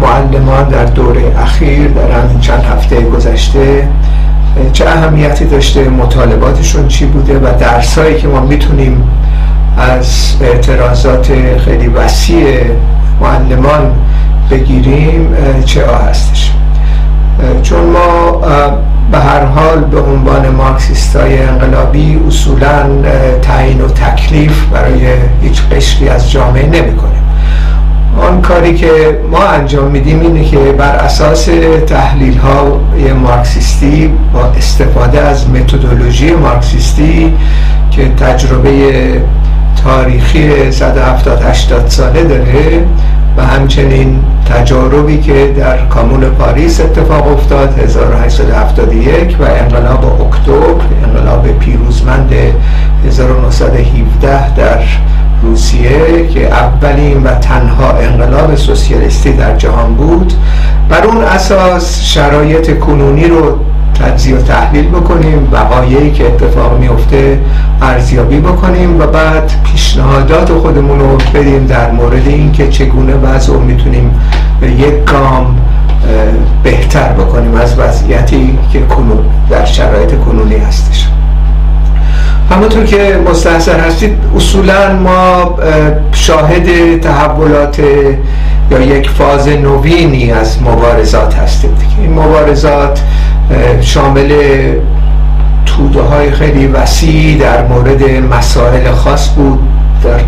معلمان در دوره اخیر در همین چند هفته گذشته چه اهمیتی داشته مطالباتشون چی بوده و درسایی که ما می‌تونیم از اعتراضات خیلی وسیع معلمان بگیریم چه ها هستش. چون ما به هر حال به عنوان مارکسیستای انقلابی اصولا تعیین و تکلیف برای هیچ قشری از جامعه نمی کنیم آن کاری که ما انجام میدیم اینه که بر اساس تحلیل های مارکسیستی با استفاده از متدولوژی مارکسیستی که تجربه تاریخی 170 80 ساله داره و همچنین تجاربی که در کامون پاریس اتفاق افتاد 1871 و انقلاب اکتبر انقلاب پیروزمند 1917 در روسیه که اولین و تنها انقلاب سوسیالیستی در جهان بود بر اون اساس شرایط کنونی رو تجزیه و تحلیل بکنیم وقایعی که اتفاق میفته ارزیابی بکنیم و بعد پیشنهادات خودمون رو بدیم در مورد اینکه چگونه وضع رو می‌تونیم یک گام بهتر بکنیم از وضعیتی که کنون در شرایط کنونی هستش. همونطور که مستحصر هستید اصولا ما شاهد تحولات یا یک فاز نوینی از مبارزات هستیم. این مبارزات شامل توده های خیلی وسیع در مورد مسائل خاص بود. در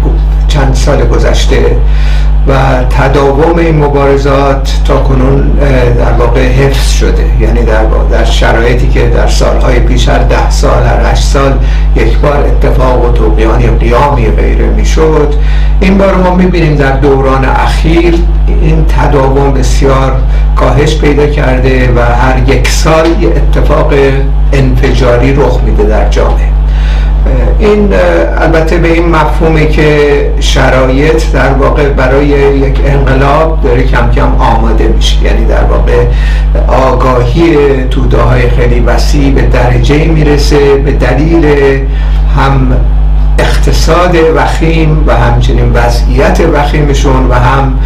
چند سال گذشته و تداوم این مبارزات تا کنون در واقع حفظ شده. یعنی در, در شرایطی که در سالهای پیش هر ده سال هر هشت سال یک بار اتفاق و توقیانی قیامی غیره می‌شد. این بار ما می‌بینیم در دوران اخیر این تداوم بسیار کاهش پیدا کرده و هر یک سال یه اتفاق انفجاری رخ میده در جامعه. این البته به این مفهومه که شرایط در واقع برای یک انقلاب داره کم کم آماده میشه. یعنی در واقع آگاهی توده های خیلی وسیع به درجه می‌رسه به دلیل هم اقتصاد وخیم و همچنین وضعیت وخیمشون و هم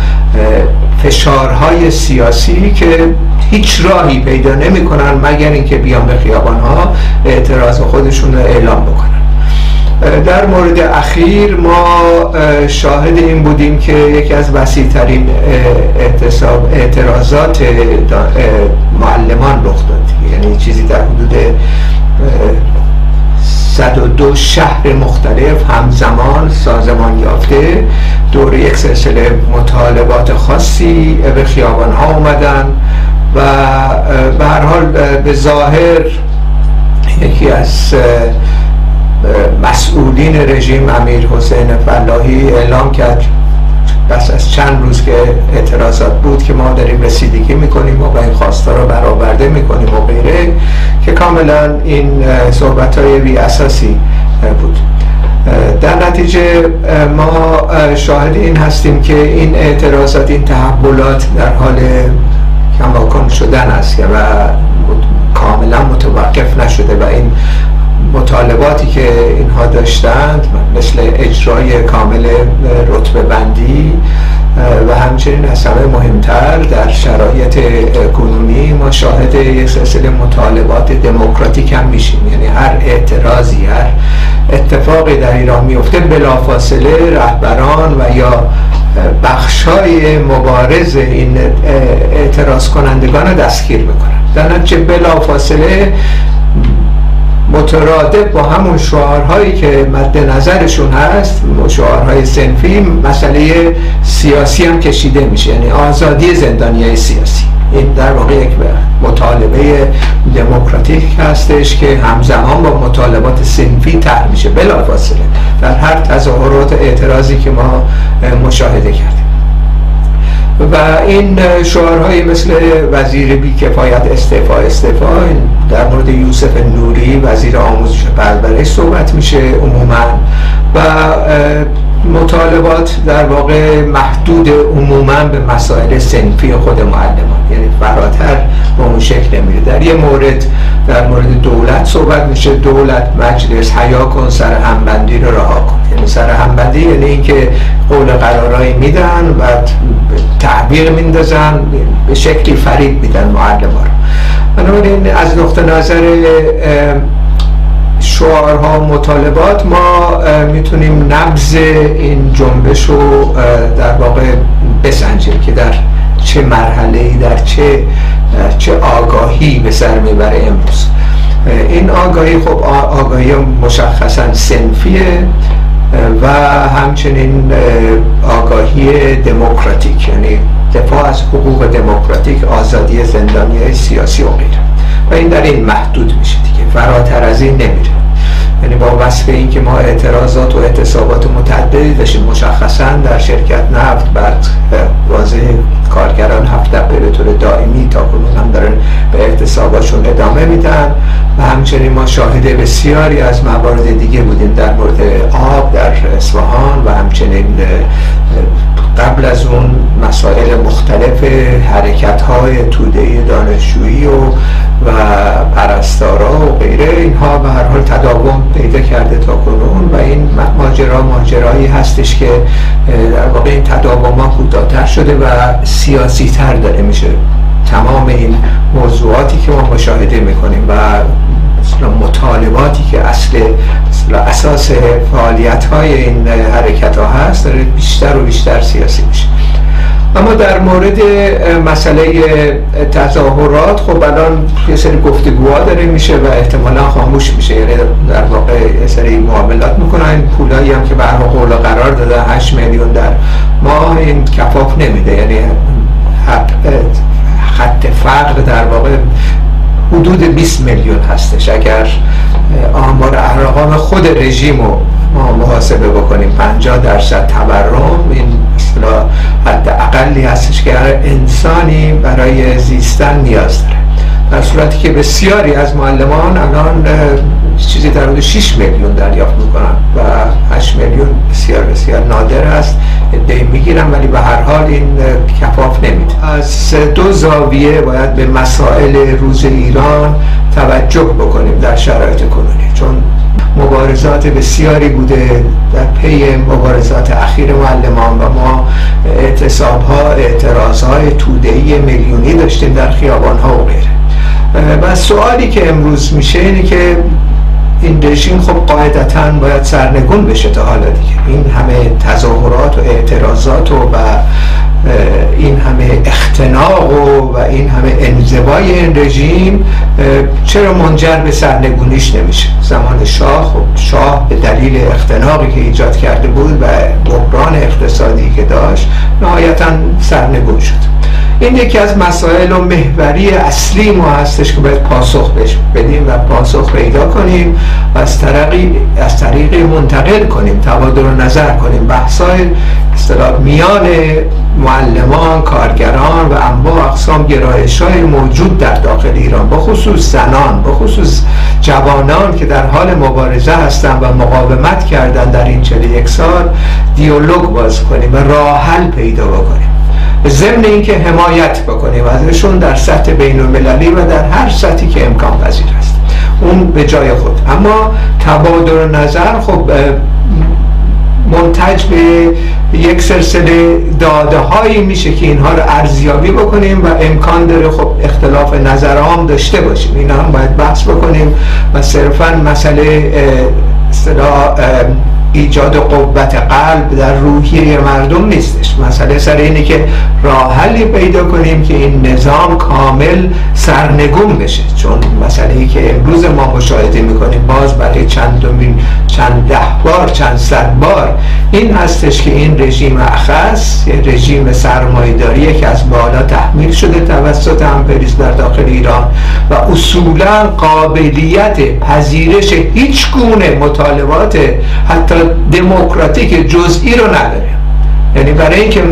فشارهای سیاسی که هیچ راهی پیدا نمی‌کنن مگر اینکه بیان به خیابان ها اعتراض خودشون رو اعلام بکنن. در مورد اخیر ما شاهد این بودیم که یکی از وسیعترین اعتراضات معلمان رخ داد. یعنی چیزی در حدود 102 شهر مختلف همزمان سازمان یافته. دور یک سلسله مطالبات خاصی به خیابان ها اومدن و به هر حال به ظاهر یکی از مسئولین رژیم امیر حسین فلاحی اعلام کرد بس از چند روز که اعتراضات بود که ما داریم رسیدگی می‌کنیم و این خواستا رو برآورده می‌کنیم و غیره که کاملا این صحبت های بی اساسی بود. در نتیجه ما شاهد این هستیم که این اعتراضات این تحولات در حال کماکان شدن است و کاملا متوقف نشده و این مطالباتی که اینها داشتند مثل اجرای کامل رتبه بندی و همچنین از همه مهمتر در شرایط کنونی ما شاهد یک سلسله مطالبات دموکراتیک هم میشیم. یعنی هر اعتراضی هر اتفاقی در ایران میفته بلافاصله رهبران و یا بخشای مبارز این اعتراض کنندگان رو دستگیر می‌کنن. در نتیجه بلافاصله مترادف با همون شعارهایی که مد نظرشون هست شعارهای سنفی مسئله سیاسی هم کشیده میشه یعنی آزادی زندانی سیاسی. این در واقع یک مطالبه دموکراتیک هستش که همزمان با مطالبات سنفی تر میشه بلافاصله در هر تظاهرات اعتراضی که ما مشاهده کردیم. و این شعارهای مثل وزیر بی کفایت استعفا استعفا در مورد یوسف نوری وزیر آموزش پرورش صحبت میشه. عموما و مطالبات در واقع محدود عموما به مسائل سنفی خود معلمان. یعنی فراتر به اون شکل نمیره در یه مورد در مورد دولت صحبت میشه. دولت مجلس حیا کن سر همبندی رو رها کن. یعنی سر همبندی یعنی اینکه قول قرارایی میدن و تعبیر میندازن به شکلی فریب میدن معلم رو. بنابراین از نقطه نظر شعارها مطالبات ما می‌تونیم نبز این جنبش رو در واقع بسنجیم که در چه مرحله در چه چه آگاهی به سر می‌بره امروز. این آگاهی خب آگاهی مشخصا سنفیه و همچنین آگاهی دموکراتیک یعنی دفاع از حقوق دموکراتیک آزادی زندانی سیاسی و غیره. و این در این محدود میشه دیگه فراتر از این نمیره. یعنی با وصف این که ما اعتراضات و اعتصابات متعددی داشتیم مشخصا در شرکت نفت بعد واضح کارگران هفت دبه به طور دائمی تا کنون هم دارن به اعتصاباتشون ادامه میدن و همچنین ما شاهد بسیاری از موارد دیگه بودیم در مورد آب در اصفهان و همچنین قبل از اون مسائل مختلف حرکت های توده دانشجویی و و پرستارا و غیره اینها به هر حال تداوم پیدا کرده تا کنون و این ماجرا ماجرایی هستش که در واقع این تداوم ها کوتاهتر شده و سیاسی تر داره میشه. تمام این موضوعاتی که ما مشاهده می‌کنیم و اساس فعالیت های این حرکت ها هست داره بیشتر و بیشتر سیاسی میشه. اما در مورد مسئله تظاهرات خب الان یه سری گفتگوها داره میشه و احتمالا خاموش میشه. یعنی در واقع سری معاملات می‌کنن. پولایی هم که به قول قرار داده 8 میلیون در ماه این کفاف نمیده. یعنی خط فقر در واقع حدود 20 میلیون هستش. اگر آمار احرقان خود رژیم رو ما محاسبه بکنیم. 50 درصد تورم این اصطلاح حد اقلی هستش که هر انسانی برای زیستن نیاز داره. در صورتی که بسیاری از معلمان الان چیزی در حدود 6 میلیون دریافت می‌کنن و 8 میلیون بسیار بسیار نادر است. ادهی می‌گیرن ولی به هر حال این کفاف نمیده. از دو زاویه باید به مسائل روز ایران توجه بکنیم در شرایط کنونی چون مبارزات بسیاری بوده در پی مبارزات اخیر معلمان و ما اعتصاب ها اعتراض های تودهی میلیونی داشتیم در خیابان ها و غیره. و سوالی که امروز میشه اینه که این رژیم خب قاعدتا باید سرنگون بشه تا حالا دیگه. این همه تظاهرات و اعتراضات و, و این همه اختناق و, و این همه انزوای این رژیم چرا منجر به سرنگونیش نمیشه؟ زمان شاه خب شاه به دلیل اختناقی که ایجاد کرده بود و بحران اقتصادی که داشت نهایتا سرنگون شد. این یکی از مسائل و محوری اصلی ما هستش که باید پاسخ بش بدیم و پاسخ پیدا کنیم و از طریقی از طریقی منتقل کنیم تبادل نظر کنیم. بحثای اصطلاح میان معلمان کارگران و انواع اقسام گرایش های موجود در داخل ایران به خصوص زنان به خصوص جوانان که در حال مبارزه هستند و مقاومت کردن در این یک سال دیالوگ باز کنیم و راه حل پیدا بکنیم. ضمن اینکه حمایت بکنیم ازشون در سطح بین المللی و در هر سطحی که امکان پذیر است. اون به جای خود. اما تبادل نظر خب منتج به یک سلسله داده هایی میشه که اینها رو ارزیابی بکنیم و امکان داره خب اختلاف نظرام داشته باشیم. اینا هم باید بحث بکنیم و صرفا مسئله ایجاد قوت قلب در روحیه مردم نیستش. مسئله سر اینه که راه حلی پیدا کنیم که این نظام کامل سرنگون بشه. چون مسئله ای که امروز ما مشاهده می‌کنیم باز برای چند چند ده بار چند صد بار این هستش که این رژیم اخص یه رژیم سرمایداریه که از بالا تحمیل شده توسط امپریز در داخل ایران و اصولا قابلیت پذیرش هیچ گونه مطالبات حتی دموکراتیک جزئی رو نداره. یعنی برای اینکه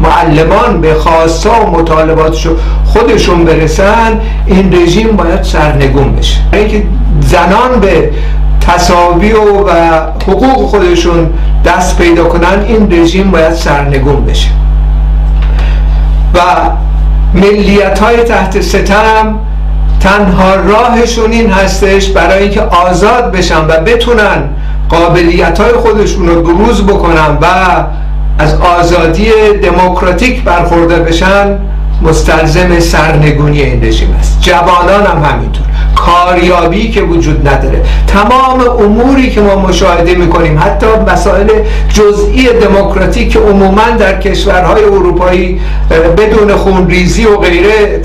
معلمان به خواستا و مطالباتشو خودشون برسن این رژیم باید سرنگون بشه. اینکه زنان به تصاوی و, و حقوق خودشون دست پیدا کنن این رژیم باید سرنگون بشه. و ملیت های تحت ستم تنها راهشون این هستش برای اینکه آزاد بشن و بتونن قابلیت های خودشون رو بروز بکنن و از آزادی دموکراتیک برخورده بشن مستلزم سرنگونی این رژیم است. جوانان هم همینطور. کاریابی که وجود نداره. تمام اموری که ما مشاهده می‌کنیم حتی مسائل جزئی دموکراتیک که عموما در کشورهای اروپایی بدون خونریزی و غیره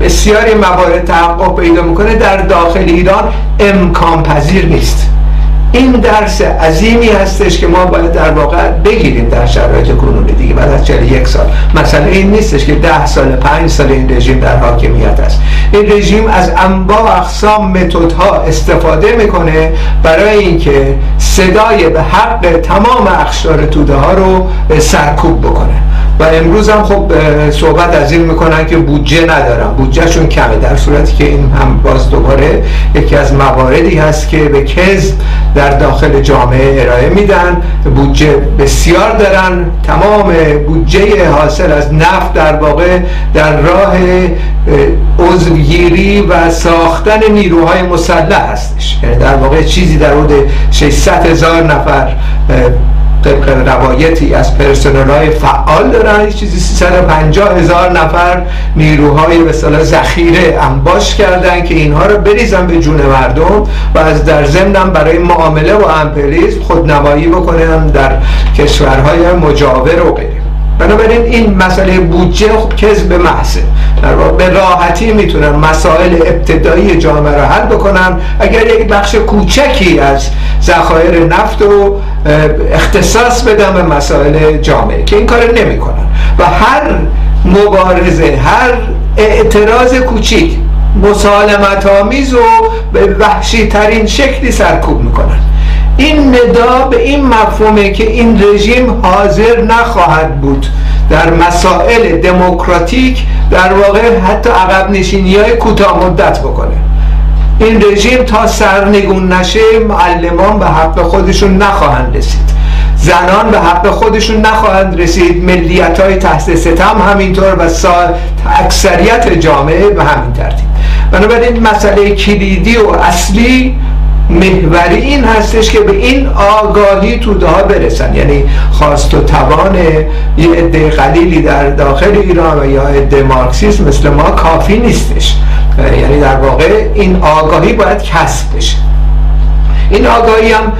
بسیاری موارد تحقق پیدا می‌کنه در داخل ایران امکان پذیر نیست. این درس عظیمی هستش که ما باید در واقع بگیریم در شرایط کنونی دیگه بعد از 41 سال. مثلا این نیستش که 10 سال 5 سال این رژیم در حاکمیت است. این رژیم از انواع اقسام متدها استفاده می‌کنه برای اینکه صدای به حق تمام اخشار توده ها رو سرکوب بکنه. و امروز هم خب صحبت از این می‌کنن که بودجه ندارن. بودجهشون کمه در صورتی که این هم باز دوباره یکی از مواردی هست که به کذب در داخل جامعه ارائه میدن. بودجه بسیار دارن. تمام بودجه حاصل از نفت در واقع در راه عضوگیری و ساختن نیروهای مسلح هستش. یعنی در واقع چیزی در حدود 600 هزار نفر طبق روایتی از پرسنل های فعال دارن. چیزی 350 هزار نفر نیروهای به صلاح ذخیره انباش کردن که اینها رو بریزن به جون مردم و از در ضمن برای معامله و امپریزم خودنمایی بکنن در کشورهای مجاور و غیره. بنابراین این مسئله بودجه خب کذب محضه. به راحتی می‌تونن مسائل ابتدایی جامعه را حل بکنن. اگر یک بخش کوچکی از ذخایر نفت رو اختصاص بدن به مسائل جامعه که این کار نمی‌کنن. و هر مبارزه هر اعتراض کوچیک مسالمت آمیز و به وحشی ترین شکلی سرکوب می‌کنن. این ندا به این مفهومه که این رژیم حاضر نخواهد بود در مسائل دموکراتیک در واقع حتی عقب نشینی های کوتاه مدت بکنه. این رژیم تا سرنگون نشه معلمان به حق خودشون نخواهند رسید. زنان به حق خودشون نخواهند رسید. ملیت های تحت ستم همینطور و اکثریت جامعه به همین ترتیب. بنابراین مسئله کلیدی و اصلی محوری این هستش که به این آگاهی توده ها برسن. یعنی خواست و توان یه عده قلیلی در داخل ایران و یا عده مارکسیسم مثل ما کافی نیستش. یعنی در واقع این آگاهی باید کسب بشه. این آگاهی هم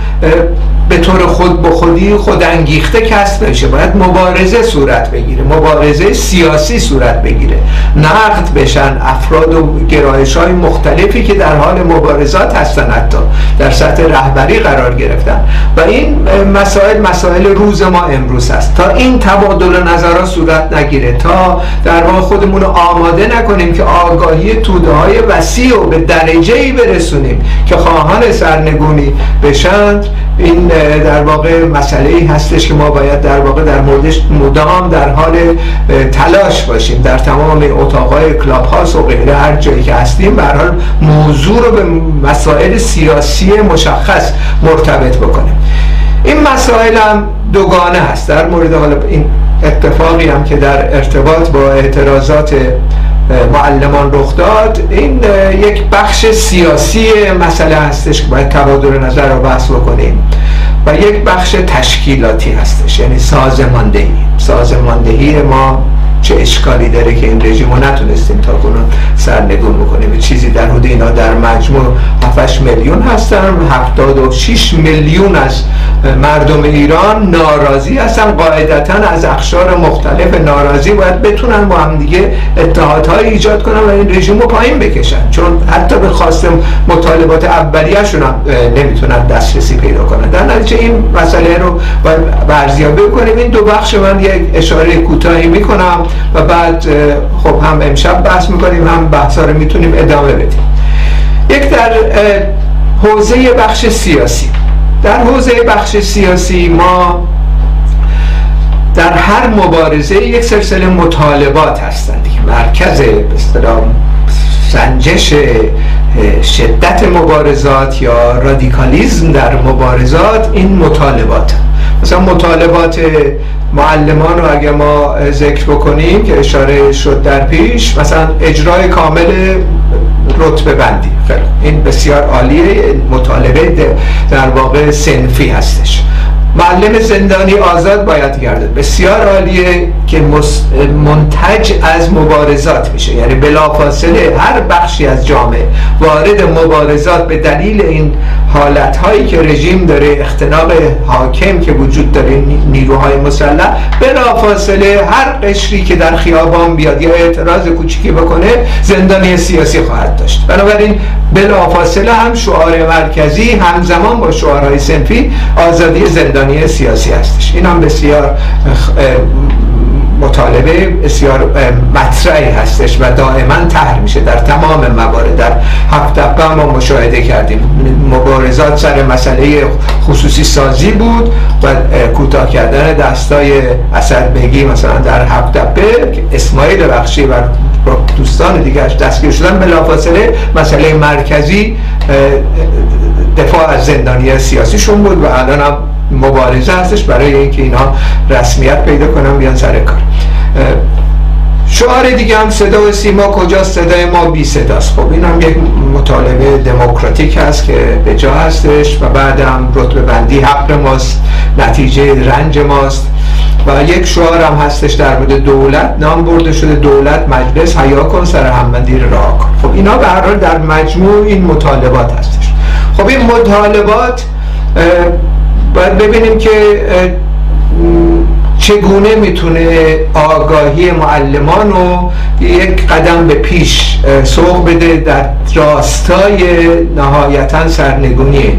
به طور خود به خودی خود انگیخته کسب نشه باید مبارزه صورت بگیره مبارزه سیاسی صورت بگیره. نقد بشن افراد و گرایش های مختلفی که در حال مبارزات هستن حتی در سطح رهبری قرار گرفتن. و این مسائل مسائل روز ما امروز هست. تا این تبادل نظرها صورت نگیره تا در واقع خودمون آماده نکنیم که آگاهی توده های وسیع و به درجه ای برسونیم که خواهان سرنگونی بشند این در واقع مسئله ای هستش که ما باید در واقع در موردش مدام در حال تلاش باشیم. در تمام اتاقهای کلاب هاست و غیره هر جایی که هستیم به حال موضوع رو به مسائل سیاسی مشخص مرتبط بکنیم. این مسائل هم دوگانه هست. در مورد حالا این اتفاقی هم که در ارتباط با اعتراضات معلمان رخ داد این یک بخش سیاسی مسئله هستش که باید تبادل نظر رو بحث بکنیم. و یک بخش تشکیلاتی هستش. یعنی سازماندهی. سازماندهی ما چه اشکالی داره که این رژیم رو نتونستیم تا کنون سرنگون بکنیم. چیزی در حدود اینا در مجموع 7 میلیون هستن 76 میلیون از مردم ایران ناراضی هستن. قاعدتا از اخشار مختلف ناراضی باید بتونن با هم دیگه اتحادهای ایجاد کنن و این رژیم رو پایین بکشن. چون حتی به خواست مطالبات اولیه‌شون هم نمی‌تونن دسترسی پیدا کنن. در نتیجه این مسئله رو باید برزیابی کنیم این دو بخش من یک اشاره کوتاهی می‌کنم و بعد خب هم امشب بحث می‌کنیم هم بحثا رو می‌تونیم ادامه بدیم. یک در حوزه بخش سیاسی. در حوزه بخش سیاسی ما در هر مبارزه یک سلسله مطالبات هستند. مرکز به سنجش شدت مبارزات یا رادیکالیزم در مبارزات این مطالبات. مثلا مطالبات معلمان رو اگه ما ذکر بکنیم که اشاره شد در پیش مثلا اجرای کامل رتبه بندی. این بسیار عالیه. مطالبه در واقع سنفی هستش. معلم زندانی آزاد باید گردد. بسیار عالیه که منتج از مبارزات میشه یعنی بلافاصله هر بخشی از جامعه وارد مبارزات به دلیل این حالت هایی که رژیم داره اختناق حاکم که وجود داره نیروهای مسلح بلافاصله هر قشری که در خیابان بیاد یا اعتراض کوچیکی بکنه زندانی سیاسی خواهد داشت. بنابراین بلافاصله هم شعار مرکزی همزمان با شعارهای سنفی آزادی زندانی سیاسی هستش. این هم بسیار مطالبه بسیار مطرحی هستش و دائما طرح میشه در تمام موارد. در هفت ما مشاهده کردیم. مبارزات سر مسئله خصوصی سازی بود و کوتاه کردن دستای اسد بگی مثلا در هفت اسماعیل بخشی و دوستان دیگرش دستگیر شدن بلافاصله مسئله مرکزی دفاع از زندانی سیاسیشون بود و الان هم مبارزه هستش برای اینکه اینا رسمیت پیدا کنن بیان سر کار. شعار دیگه هم صدا و سیما کجاست؟ صدای ما بی صداست. خب این هم یک مطالبه دموکراتیک هست که به جا هستش و بعدم رتبه بندی حق ماست نتیجه رنج ماست و یک شعار هم هستش در مورد دولت. نام برده شده دولت مجلس حیا کن سر همبندی راه کن. خب اینا به هر در مجموع این مطالبات هستش. خب این مطالبات باید ببینیم که چگونه می‌تونه آگاهی معلمان رو یک قدم به پیش سوق بده در راستای نهایتا سرنگونی این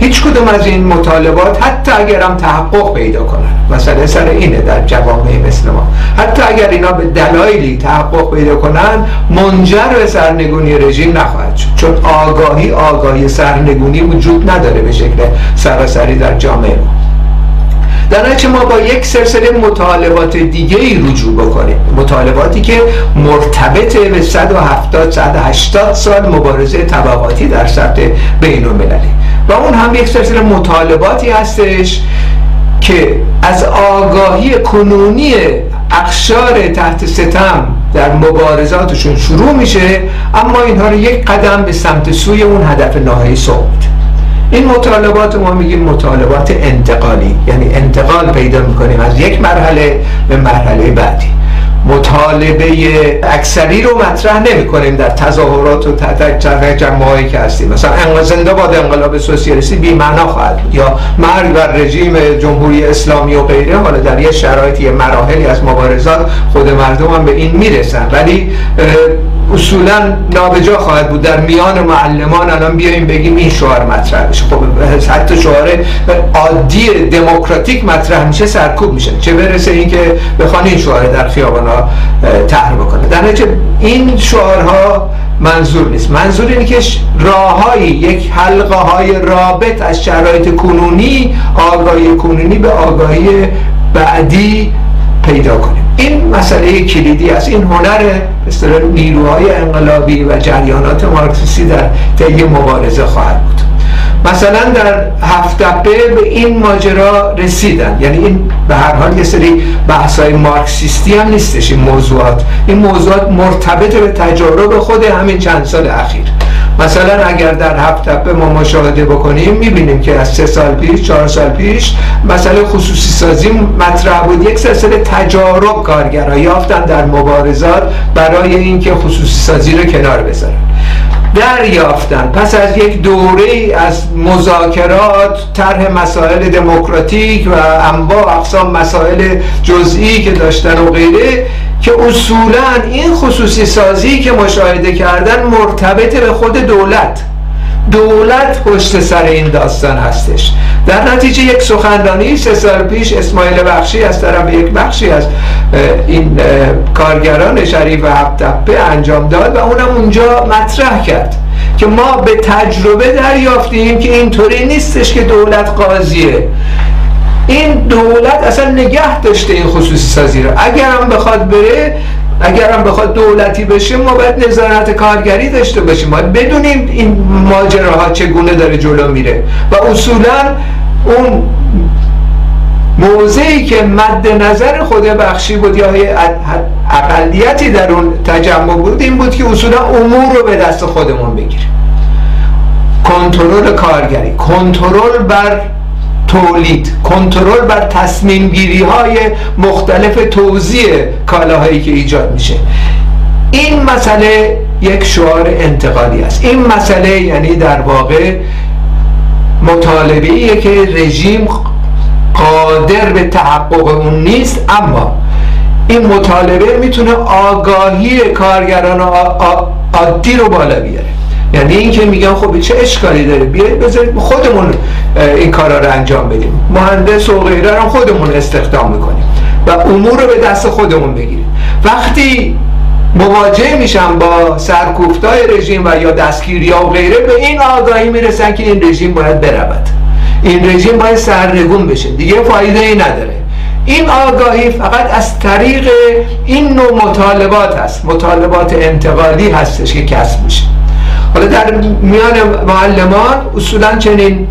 هیچ کدوم از این مطالبات حتی اگر هم تحقق پیدا کنن مثلا سر اینه در جوامع مثل ما. حتی اگر اینا به دلایلی تحقق پیدا کنن منجر به سرنگونی رژیم نخواهد شد. چون آگاهی آگاهی سرنگونی وجود نداره به شکل سراسری در جامعه ما. در ما با یک سلسله مطالبات دیگه ای رجوع بکنیم. مطالباتی که مرتبط به 170 180 سال مبارزه طبقاتی در سطح بین المللی و اون هم یک سلسله مطالباتی هستش که از آگاهی کنونی اقشار تحت ستم در مبارزاتشون شروع میشه اما اینها رو یک قدم به سمت سوی اون هدف نهایی سوق این مطالبات ما میگیم مطالبات انتقالی. یعنی انتقال پیدا می‌کنیم از یک مرحله به مرحله بعدی. مطالبه اکثری رو مطرح نمی کنیم در تظاهرات و تحت جمعه که هستیم. مثلا زنده باد انقلاب سوسیالیستی بی معنا خواهد بود. یا مرگ بر رژیم جمهوری اسلامی و غیره. حالا در یه شرایطی مراحلی از مبارزات خود مردم هم به این می‌رسن. ولی اصولا نابجا خواهد بود. در میان معلمان الان بیایم بگیم این شعار مطرح بشه خب حتی شعار عادی دموکراتیک مطرح میشه سرکوب میشه. چه برسه اینکه بخوان این شعار در خیابان ها طرح بکنه. در نتیجه این شعارها منظور نیست. منظور اینه که راههایی یک حلقه های رابط از شرایط کنونی آگاهی کنونی به آگاهی بعدی پیدا کنیم. این مسئله کلیدی است. این هنر مثل نیروهای انقلابی و جریانات مارکسیستی در طی مبارزه خواهد بود. مثلا در هفتپه به این ماجرا رسیدن. یعنی این به هر حال یه سری بحثای مارکسیستی هم نیستش این موضوعات. این موضوعات مرتبط به تجارب خود همین چند سال اخیر. مثلا اگر در هفت ما مشاهده بکنیم می‌بینیم که از سه سال پیش چهار سال پیش مسئله خصوصی سازی مطرح بود. یک سلسله تجارب کارگرها یافتن در مبارزات برای اینکه خصوصی سازی رو کنار بذارن. دریافتن. پس از یک دوره از مذاکرات طرح مسائل دموکراتیک و انواع اقسام مسائل جزئی که داشتن و غیره که اصولا این خصوصی سازی که مشاهده کردن مرتبط به خود دولت. دولت پشت سر این داستان هستش. در نتیجه یک سخنرانی سه سال پیش اسماعیل بخشی از طرف یک بخشی از این کارگران شریف هفتپه انجام داد و اونم اونجا مطرح کرد که ما به تجربه دریافتیم که اینطوری نیستش که دولت قاضیه. این دولت اصلا نگه داشته این خصوصی سازی رو. اگر هم بخواد بره اگرم بخواد دولتی بشه ما باید نظارت کارگری داشته باشیم. باید بدونیم این ماجراها چگونه داره جلو میره. و اصولا اون موضعی که مد نظر خود بخشی بود یا اقلیتی در اون تجمع بود این بود که اصولا امور رو به دست خودمون بگیریم. کنترل کارگری. کنترل بر تولید کنترل بر تصمیم گیری های مختلف توزیع کالاهایی که ایجاد میشه. این مسئله یک شعار انتقالی است. این مسئله یعنی در واقع مطالبه که رژیم قادر به تحقق اون نیست اما این مطالبه می‌تونه آگاهی کارگران عادی رو بالا بیاره. یعنی اینکه میگن خب چه اشکالی داره؟ بیایید بذارید خودمون این کارا رو انجام بدیم. مهندس و غیره رو خودمون استخدام می‌کنیم و امور رو به دست خودمون بگیریم. وقتی مواجه میشن با سرکوفتای رژیم و یا دستگیری و غیره به این آگاهی می‌رسن که این رژیم باید برود. این رژیم باید سرنگون بشه. دیگه فایده ای نداره. این آگاهی فقط از طریق این نوع مطالبات هست. مطالبات انتقالی هستش که کسب میشه. حالا در میان معلمان اصولا چنین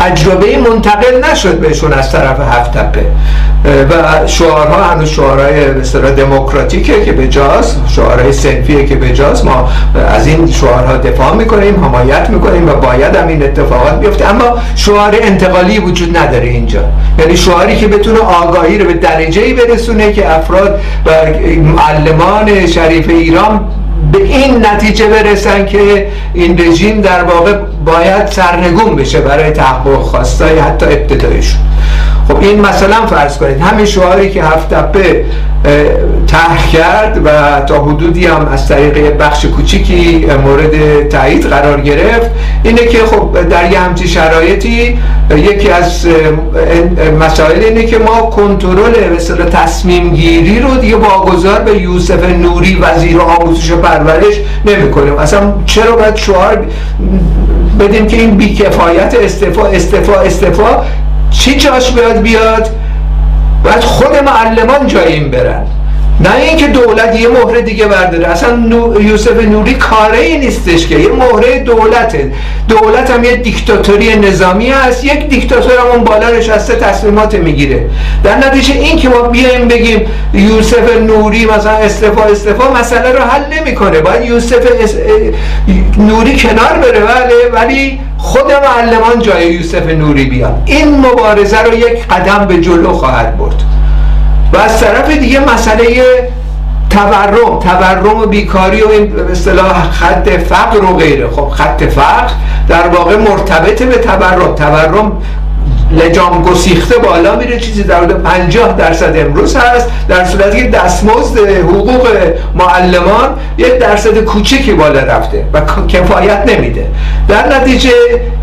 تجربه منتقل نشد بهشون از طرف هفت تپه و شعارها هنوز شعارهای مثلا دموکراتیکه که به جاست شعارهای سنفیه که به جاست ما از این شعارها دفاع می‌کنیم حمایت می‌کنیم و باید هم این اتفاقات بیفته. اما شعار انتقالی وجود نداره اینجا. یعنی شعاری که بتونه آگاهی رو به درجه ای برسونه که افراد و معلمان شریف ایران به این نتیجه برسن که این رژیم در واقع باید سرنگون بشه برای تحقق خواستای حتی ابتدایشون. خب این مثلا فرض کنید همین شعاری که هفت تپه طرح کرد و تا حدودی هم از طریق بخش کوچیکی مورد تایید قرار گرفت اینه که خب در یه همچی شرایطی یکی از مسائل اینه که ما کنترل مثل تصمیم گیری رو دیگه واگذار به یوسف نوری وزیر آموزش و پرورش نمی کنیم اصلا چرا باید شعار بدیم که این بیکفایت استفا استفا استفا چی جاش باید بیاد؟ باید خود معلمان جای این برن. نه اینکه دولت یه مهره دیگه برداره. اصلا یوسف نوری کاره ای نیستش که. یه مهره دولته. دولت هم یه دیکتاتوری نظامی هست. یک دیکتاتور هم اون بالا نشسته تصمیمات می‌گیره. در نتیجه این که ما بیایم بگیم یوسف نوری مثلا استفا استفا مسئله رو حل نمی‌کنه. باید یوسف نوری کنار بره. بله ولی خود معلمان جای یوسف نوری بیان این مبارزه رو یک قدم به جلو خواهد برد. و از طرف دیگه مسئله تورم تورم و بیکاری و این به اصطلاح خط فقر و غیره. خب خط فقر در واقع مرتبط به تورم. تورم لجام گسیخته بالا میره چیزی در حدود 50 درصد امروز هست. در صورتی که دستمزد حقوق معلمان یک درصد کوچکی بالا رفته و کفایت نمیده. در نتیجه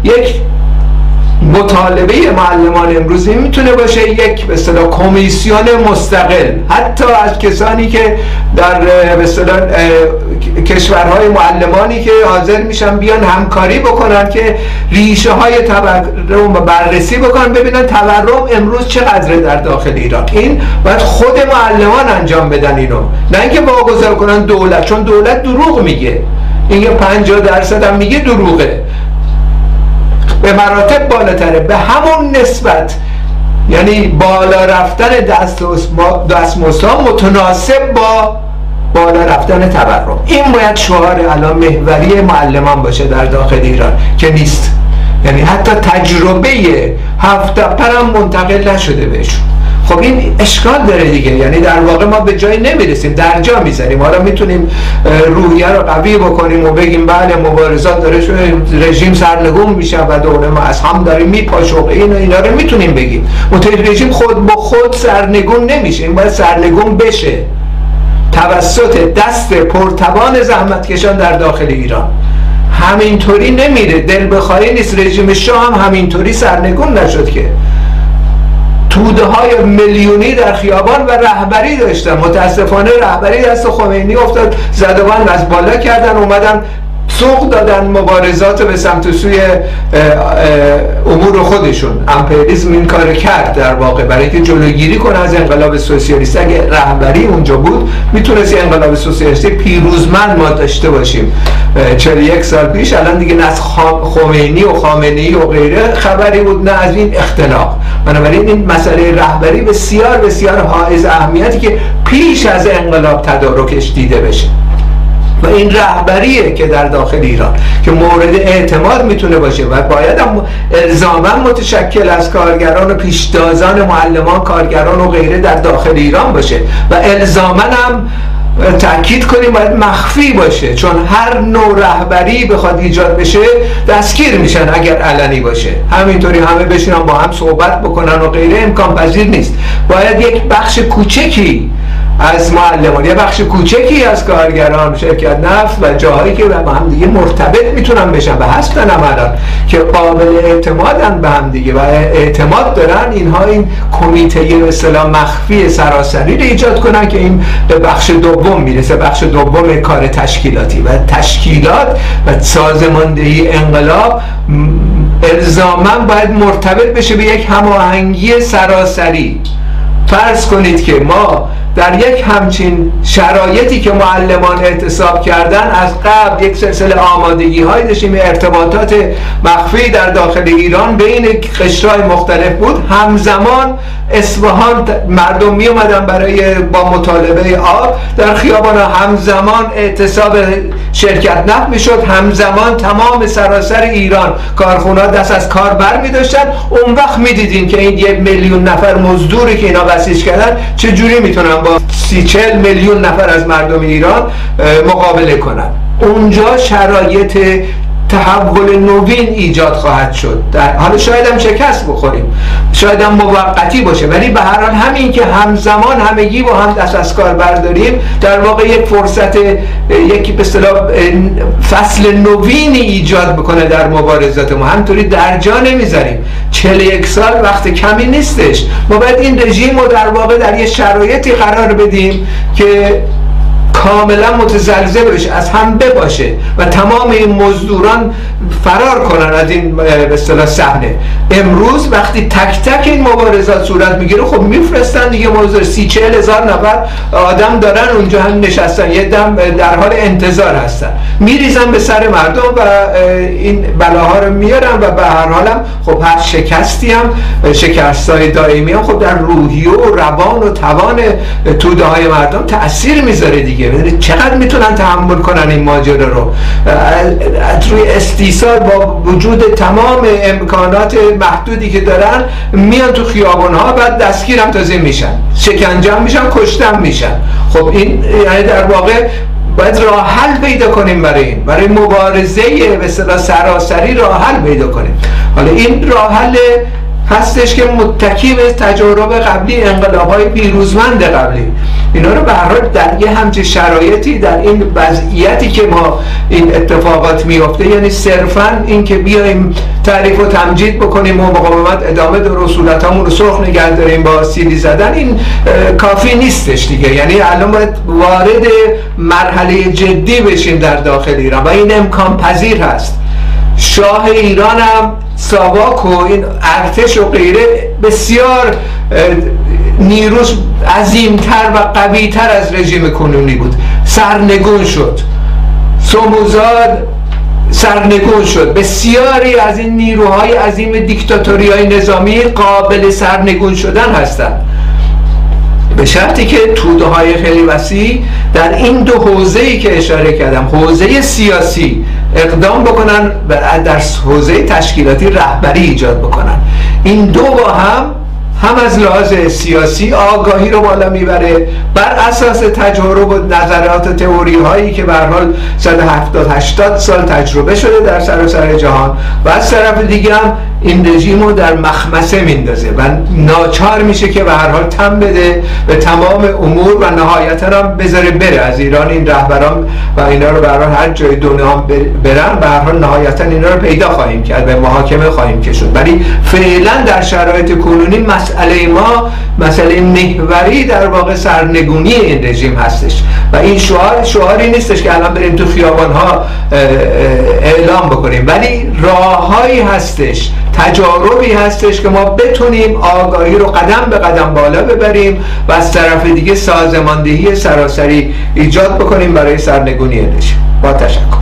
یک مطالبه معلمان امروزی می‌تونه باشه یک به اصطلاح کمیسیون مستقل. حتی از کسانی که در به کشورهای معلمانی که حاضر میشن بیان همکاری بکنن که ریشه های تورم بررسی بکنن ببینن تورم امروز چقدره در داخل ایران. این باید خود معلمان انجام بدن اینو. نه اینکه واگذار کنن دولت چون دولت دروغ میگه. این یه 50 درصد هم میگه دروغه. به مراتب بالاتره. به همون نسبت. یعنی بالا رفتن دستمزدها متناسب با بالا رفتن تورم. این باید شعار الان محوری معلمان باشه در داخل ایران که نیست. یعنی حتی تجربه هفت پرم منتقل نشده بهشون. خب این اشکال داره دیگه. یعنی در واقع ما به جایی نمی‌رسیم. در جا می‌زنیم حالا می‌تونیم روحیه رو قوی بکنیم و بگیم بله مبارزات داره رژیم سرنگون میشه و دوله ما از هم داریم میپاشه و این اینا رو می‌تونیم بگیم. متحد رژیم خود با خود سرنگون نمیشه. این باید سرنگون بشه. توسط دست پرتوان زحمتکشان در داخل ایران. همینطوری نمیره. دل بخواهی نیست. رژیم شاه هم همینطوری سرنگون نشد که. توده های میلیونی در خیابان و رهبری داشتن. متاسفانه رهبری دست خمینی افتاد. زدوان از بالا کردن اومدن سوق دادن مبارزات به سمت سوی امور خودشون. امپریالیسم این کار کرد در واقع. برای اینکه جلوگیری کنه از انقلاب سوسیالیستی اگه رهبری اونجا بود می‌تونست انقلاب سوسیالیستی پیروزمند ما داشته باشیم. 41 سال پیش الان دیگه نه از خمینی و خامنه‌ای و غیره خبری بود نه از این اختلاف بنابراین این مسئله رهبری بسیار بسیار حائز اهمیتی که پیش از انقلاب تدارکش دیده بشه. و این رهبریه که در داخل ایران که مورد اعتماد می‌تونه باشه و باید هم الزاما متشکل از کارگران و پیشتازان معلمان کارگران و غیره در داخل ایران باشه و الزاما هم تاکید کنیم باید مخفی باشه چون هر نوع رهبری بخواد ایجاد بشه دستگیر میشن اگر علنی باشه. همینطوری همه بشینن با هم صحبت بکنن و غیره امکان پذیر نیست. باید یک بخش کوچکی از معلمان یه بخش کوچکی از کارگران شرکت نفت و جاهایی که با هم دیگه مرتبط می‌تونن بشن و هستن هم الان که قابل اعتمادن به هم دیگه و اعتماد دارن اینها این کمیته به اصطلاح مخفی سراسری رو ایجاد کنن که این به بخش دوم می‌رسه بخش دوم کار تشکیلاتی و تشکیلات و سازماندهی انقلاب الزاما باید مرتبط بشه به یک هماهنگی سراسری. فرض کنید که ما در یک همچین شرایطی که معلمان اعتصاب کردن از قبل یک سلسله آمادگی های داشتیم. ارتباطات مخفی در داخل ایران بین قشرهای مختلف بود. همزمان اصفهان مردم می اومدن برای با مطالبه آب. در خیابان همزمان اعتصاب شرکت نفت می‌شد همزمان تمام سراسر ایران کارخونه دست از کار بر می داشتن اون وقت می‌دیدین که این یک میلیون نفر مزدوری که اینا بسیج کردن چه جوری می‌تونن با سی چل میلیون نفر از مردم ایران مقابله کنن؟ اونجا شرایط تحول نوین ایجاد خواهد شد. در حالا شاید هم شکست بخوریم. شاید هم موقتی باشه. ولی به هر حال همین که همزمان همگی با هم دست از کار برداریم در واقع یک فرصت یک به اصطلاح فصل نوینی ایجاد بکنه در مبارزات ما. همطوری در جا نمی‌ذاریم 41 سال وقت کمی نیستش. ما باید این رژیم رو در واقع در یه شرایطی قرار بدیم که کاملا متزلزل بشه از هم بباشه و تمام این مزدوران فرار کنن از این به اصطلاح صحنه. امروز وقتی تک تک این مبارزات صورت می‌گیره خب میفرستن دیگه مزدور سی چهل هزار نفر آدم دارن اونجا هم نشستن یه دم در حال انتظار هستن. میریزن به سر مردم و این بلاها رو میارن و به هر حالم خب هر شکستی هم شکست های دائمی هم خب در روحی و روان و توان توده های مردم تاثیر می‌ذاره دیگه. دیگه چقدر می‌تونن تحمل کنن این ماجرا رو؟ روی استیصال با وجود تمام امکانات محدودی که دارن میان تو خیابان ها بعد دستگیرم تازه میشن. شکنجم میشن کشتم میشن. خب این یعنی در واقع باید راه حل پیدا کنیم برای این. برای مبارزه به سراسری راه حل پیدا کنیم. حالا این راه حل هستش که متکی به تجارب قبلی انقلاب های پیروزمند قبلی. اینا رو به در یه همچین شرایطی در این وضعیتی که ما این اتفاقات میفته یعنی صرفا این که بیایم تعریف و تمجید بکنیم و مقاومت ادامه در رسولت رو سرخ نگه داریم با سیلی زدن این کافی نیستش دیگه. یعنی الان باید وارد مرحله جدی بشیم در داخل ایران و این امکان پذیر هست. شاه ایران هم ساواک و این ارتش و غیره بسیار نیروش عظیمتر و قویتر از رژیم کنونی بود. سرنگون شد. سموزاد سرنگون شد. بسیاری از این نیروهای عظیم دیکتاتوری های نظامی قابل سرنگون شدن هستند. به شرطی که توده های خیلی وسیع در این دو حوزه ای که اشاره کردم حوزه سیاسی اقدام بکنن و در حوزه تشکیلاتی رهبری ایجاد بکنن. این دو با هم هم از لحاظ سیاسی آگاهی رو بالا می‌بره بر اساس تجارب و نظرات تئوری هایی که به حال 170 80 سال تجربه شده در سراسر سر جهان. و از طرف دیگه هم این رژیم رو در مخمسه میندازه و ناچار میشه که به هر حال تم بده به تمام امور و نهایتا هم بذاره بره. از ایران این رهبران و اینا رو به هر جای دنیا برن به هر حال نهایتا اینا رو پیدا خواهیم کرد به محاکمه خواهیم کشید. ولی فعلا در شرایط کنونی مسئله ما مسئله محوری در واقع سرنگونی این رژیم هستش. و این شعار شعاری نیستش که الان بریم تو خیابان ها اعلام بکنیم. ولی راههایی هستش تجاربی هستش که ما بتونیم آگاهی رو قدم به قدم بالا ببریم و از طرف دیگه سازماندهی سراسری ایجاد بکنیم برای سرنگونی رژیم با تشکر.